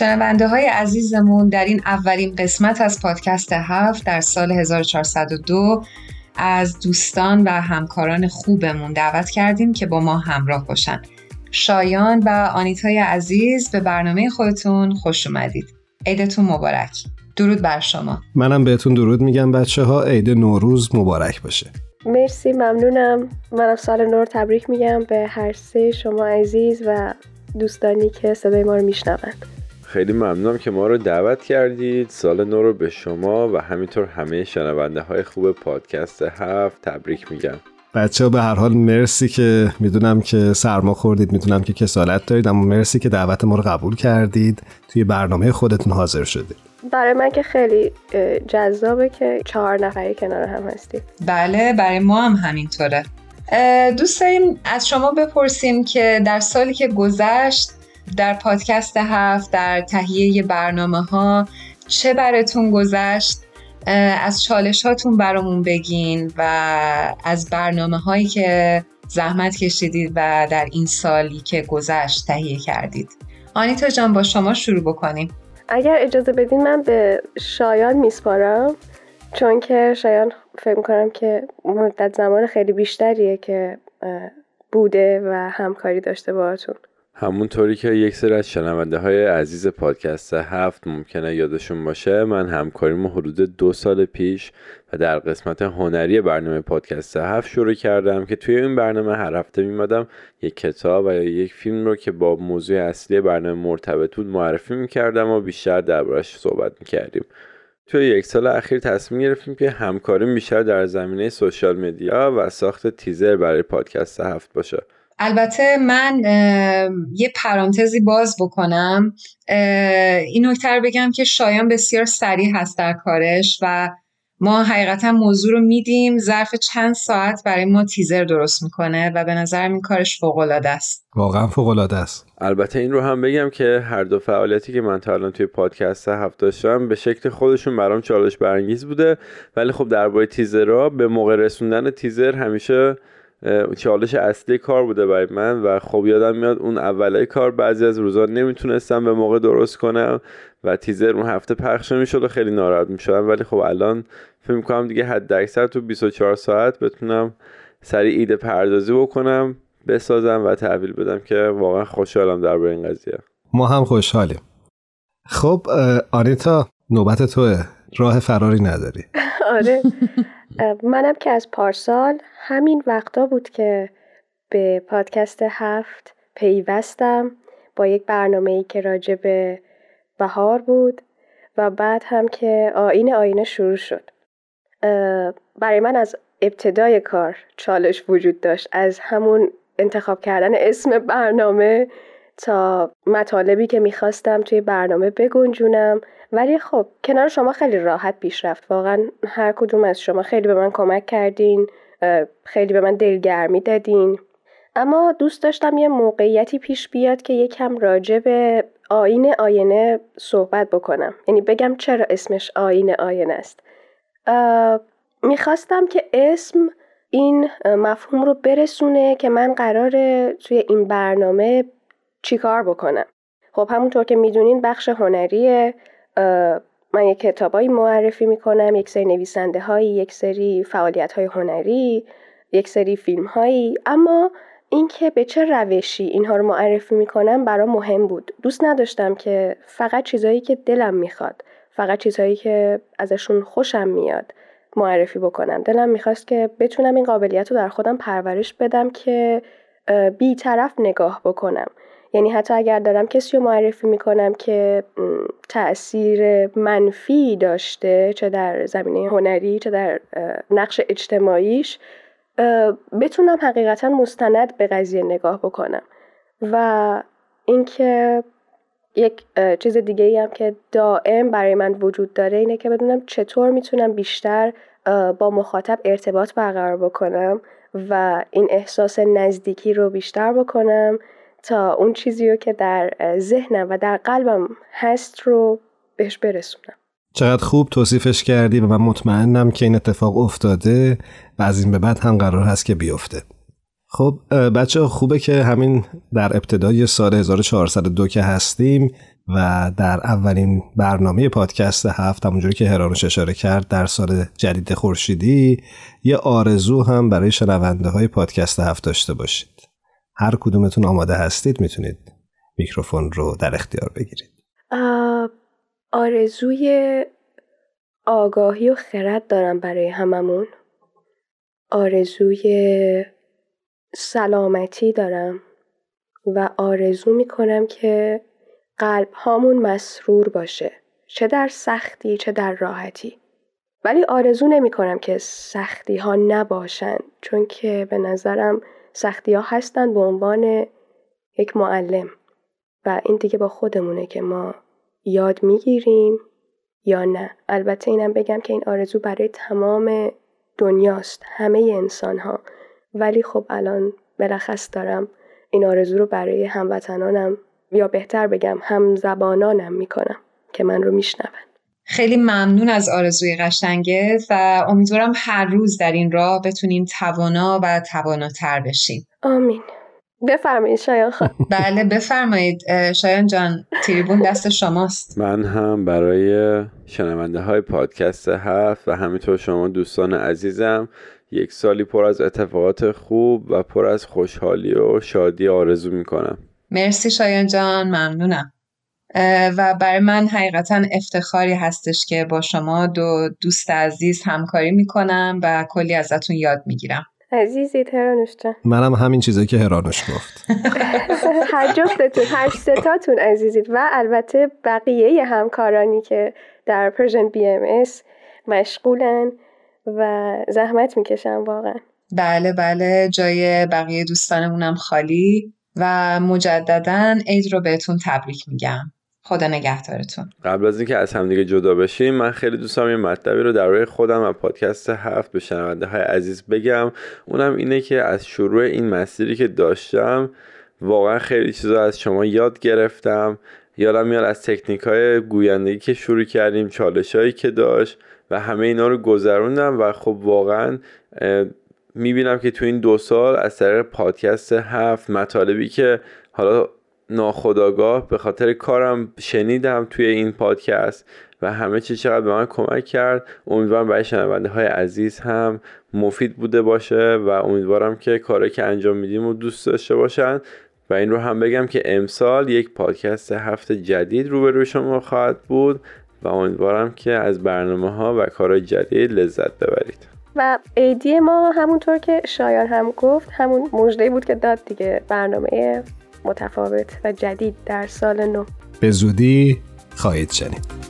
شنونده های عزیزمون در این اولین قسمت از پادکست هفت در سال 1402 از دوستان و همکاران خوبمون دعوت کردیم که با ما همراه باشن. شایان و آنیتای عزیز به برنامه خودتون خوش اومدید. عیدتون مبارک. درود بر شما. منم بهتون درود میگم بچه ها عید نوروز مبارک باشه. مرسی ممنونم. منم سال نور تبریک میگم. به هر سه شما عزیز و دوستانی که صدای ما رو میشنوند. خیلی ممنونم که ما رو دعوت کردید. سال نو رو به شما و همینطور همه شنونده های خوب پادکست هفت تبریک میگم. بچه ها به هر حال مرسی که می‌دونم که سرما خوردید می‌دونم که کسالت دارید اما مرسی که دعوت ما رو قبول کردید. توی برنامه خودتون حاضر شدید. برای من که خیلی جذابه که چهار نفری کنار هم هستید. بله برای ما هم همینطوره. دوست داریم از شما بپرسیم که در سالی که گذشت در پادکست هفت در تهیه برنامه ها چه براتون گذشت؟ از چالش هاتون برامون بگین و از برنامه هایی که زحمت کشیدید و در این سالی که گذشت تهیه کردید. آنیتا جان با شما شروع بکنیم. اگر اجازه بدین من به شایان میسپارم چون که شایان فکر می‌کنم که مدت زمان خیلی بیشتریه که بوده و همکاری داشته باهاتون. همونطوری که یک سری از شنونده های عزیز پادکست هفت ممکنه یادشون باشه من همکاریمو حدود دو سال پیش و در قسمت هنری برنامه پادکست هفت شروع کردم که توی این برنامه هر هفته میمادم یک کتاب و یک فیلم رو که با موضوع اصلی برنامه مرتبط بود معرفی می‌کردم و بیشتر دربارش صحبت می‌کردیم. توی یک سال اخیر تصمیم گرفتیم که همکاری بیشتر در زمینه سوشال مدیا و ساخت تیزر برای پادکست هفت باشه. البته من یه پرانتزی باز بکنم. این نکته بگم که شایان بسیار سریع هست در کارش و ما حقیقتا موضوع رو میدیم. ظرف چند ساعت برای ما تیزر درست می‌کنه و به نظرم این کارش فوق است. واقعا فوق است. البته این رو هم بگم که هر دو فعالیتی که من تا الان توی پادکست هفت داشتم به شکل خودشون برام چالش برانگیز بوده. ولی خب درباره تیزرها به موقع رسوندن تیزر همیشه چالش اصلی کار بوده برای من و خب یادم میاد اون اولای کار بعضی از روزا نمی‌تونستم به موقع درست کنم و تیزر اون هفته پخش نمی‌شد و خیلی ناراحت می‌شدم. ولی خب الان فکر می‌کنم دیگه حد اکثر تو 24 ساعت بتونم سریع ایده پردازی بکنم بسازم و تحویل بدم که واقعا خوشحالم درباره این قضیه. ما هم خوشحالیم. خب آنیتا نوبت توه. راه فراری نداری. آره. منم که از پارسال همین وقتا بود که به پادکست هفت پیوستم با یک برنامه ای که راجع به بهار بود و بعد هم که آین آینه شروع شد. برای من از ابتدای کار چالش وجود داشت از همون انتخاب کردن اسم برنامه تا مطالبی که می‌خواستم توی برنامه بگنجونم. ولی خب کنار شما خیلی راحت پیش رفت واقعا هر کدوم از شما خیلی به من کمک کردین خیلی به من دلگرمی دادین. اما دوست داشتم یه موقعیتی پیش بیاد که یکم راجع به آین آینه صحبت بکنم. یعنی بگم چرا اسمش آین آینه است. می‌خواستم که اسم این مفهوم رو برسونه که من قراره توی این برنامه چیکار بکنم؟ خب همونطور که می‌دونین بخش هنریه من یک کتابایی معرفی می‌کنم یک سری نویسنده هایی یک سری فعالیت های هنری یک سری فیلم هایی اما اینکه به چه روشی اینها رو معرفی می‌کنم برا مهم بود. دوست نداشتم که فقط چیزهایی که دلم می‌خواد فقط چیزهایی که ازشون خوشم میاد معرفی بکنم. دلم می‌خواست که بتونم این قابلیت رو در خودم پرورش بدم که بی طرف نگاه بکنم. یعنی حتی اگر دارم کسی رو معرفی می‌کنم که تاثیر منفی داشته چه در زمینه هنری چه در نقش اجتماعیش بتونم حقیقتا مستند به قضیه نگاه بکنم. و اینکه یک چیز دیگه ای هم که دائم برای من وجود داره اینه که بدونم چطور می‌تونم بیشتر با مخاطب ارتباط برقرار بکنم و این احساس نزدیکی رو بیشتر بکنم. تا اون چیزی رو که در ذهنم و در قلبم هست رو بهش برسونم. چقدر خوب توصیفش کردی و من مطمئنم که این اتفاق افتاده و از این به بعد هم قرار هست که بیفته. خب بچه خوبه که همین در ابتدای سال 1402 که هستیم و در اولین برنامه پادکست هفت همونجوری که هرانوش اشاره کرد در سال جدید خورشیدی یه آرزو هم برای شنونده های پادکست هفت داشته باشید. هر کدومتون آماده هستید می‌تونید میکروفون رو در اختیار بگیرید. آرزوی آگاهی و خرد دارم برای هممون. آرزوی سلامتی دارم و آرزو می‌کنم که قلب هامون مسرور باشه چه در سختی چه در راحتی. ولی آرزو نمی کنم که سختی ها نباشن چون که به نظرم سختی ها هستن به عنوان یک معلم و این دیگه با خودمونه که ما یاد می‌گیریم یا نه. البته اینم بگم که این آرزو برای تمام دنیاست همه انسان ها ولی خب الان بلخص دارم این آرزو رو برای هموطنانم یا بهتر بگم هم زبانانم می‌کنم که من رو میشنون. خیلی ممنون از آرزوی قشنگه و امیدوارم هر روز در این راه بتونیم توانا و تواناتر بشیم. آمین. بفرمایید شایان خان. بله بفرمایید. شایان جان تریبون دست شماست. من هم برای شنونده های پادکست هفت و همینطور شما دوستان عزیزم یک سالی پر از اتفاقات خوب و پر از خوشحالی و شادی آرزو می‌کنم. مرسی شایان جان ممنونم. و برای من حقیقتا افتخاری هستش که با شما دو دوست عزیز همکاری می‌کنم و کلی ازتون یاد می‌گیرم. عزیزی هرانوش جان. منم همین چیزایی که هرانوش گفت. هر جفتتون هر ستاتون عزیزید و البته بقیه همکارانی که در Persian BMS مشغولن و زحمت می‌کشن واقعا. بله بله. جای بقیه دوستانمونم خالی و مجددا عید رو بهتون تبریک میگم. خدا نگهدارتون. قبل از اینکه از همدیگه جدا بشیم من خیلی دوست دارم یه مطلبی رو در روی خودم و پادکست هفت به شنونده های عزیز بگم. اونم اینه که از شروع این مسیری که داشتم واقعا خیلی چیزا از شما یاد گرفتم. یادم میاد از تکنیک های گویندگی که شروع کردیم چالش هایی که داشت و همه اینا رو گذروندم و خب واقعا می‌بینم که تو این دو سال از طریق پادکست هفت مطالبی که حالا ناخداگاه به خاطر کارم شنیدم توی این پادکست و همه چی چقدر به من کمک کرد. امیدوارم برای شنونده های عزیز هم مفید بوده باشه و امیدوارم که کاری که انجام میدیم و دوست داشته باشن. و این رو هم بگم که امسال یک پادکست هفته جدید روبروی شما خواهد بود و امیدوارم که از برنامه ها و کارهای جدید لذت ببرید. و ایدی ما همونطور که شایان هم گفت همون مژده بود که داد دیگه برنامه متفاوت و جدید در سال نو. به زودی خواهید شنید.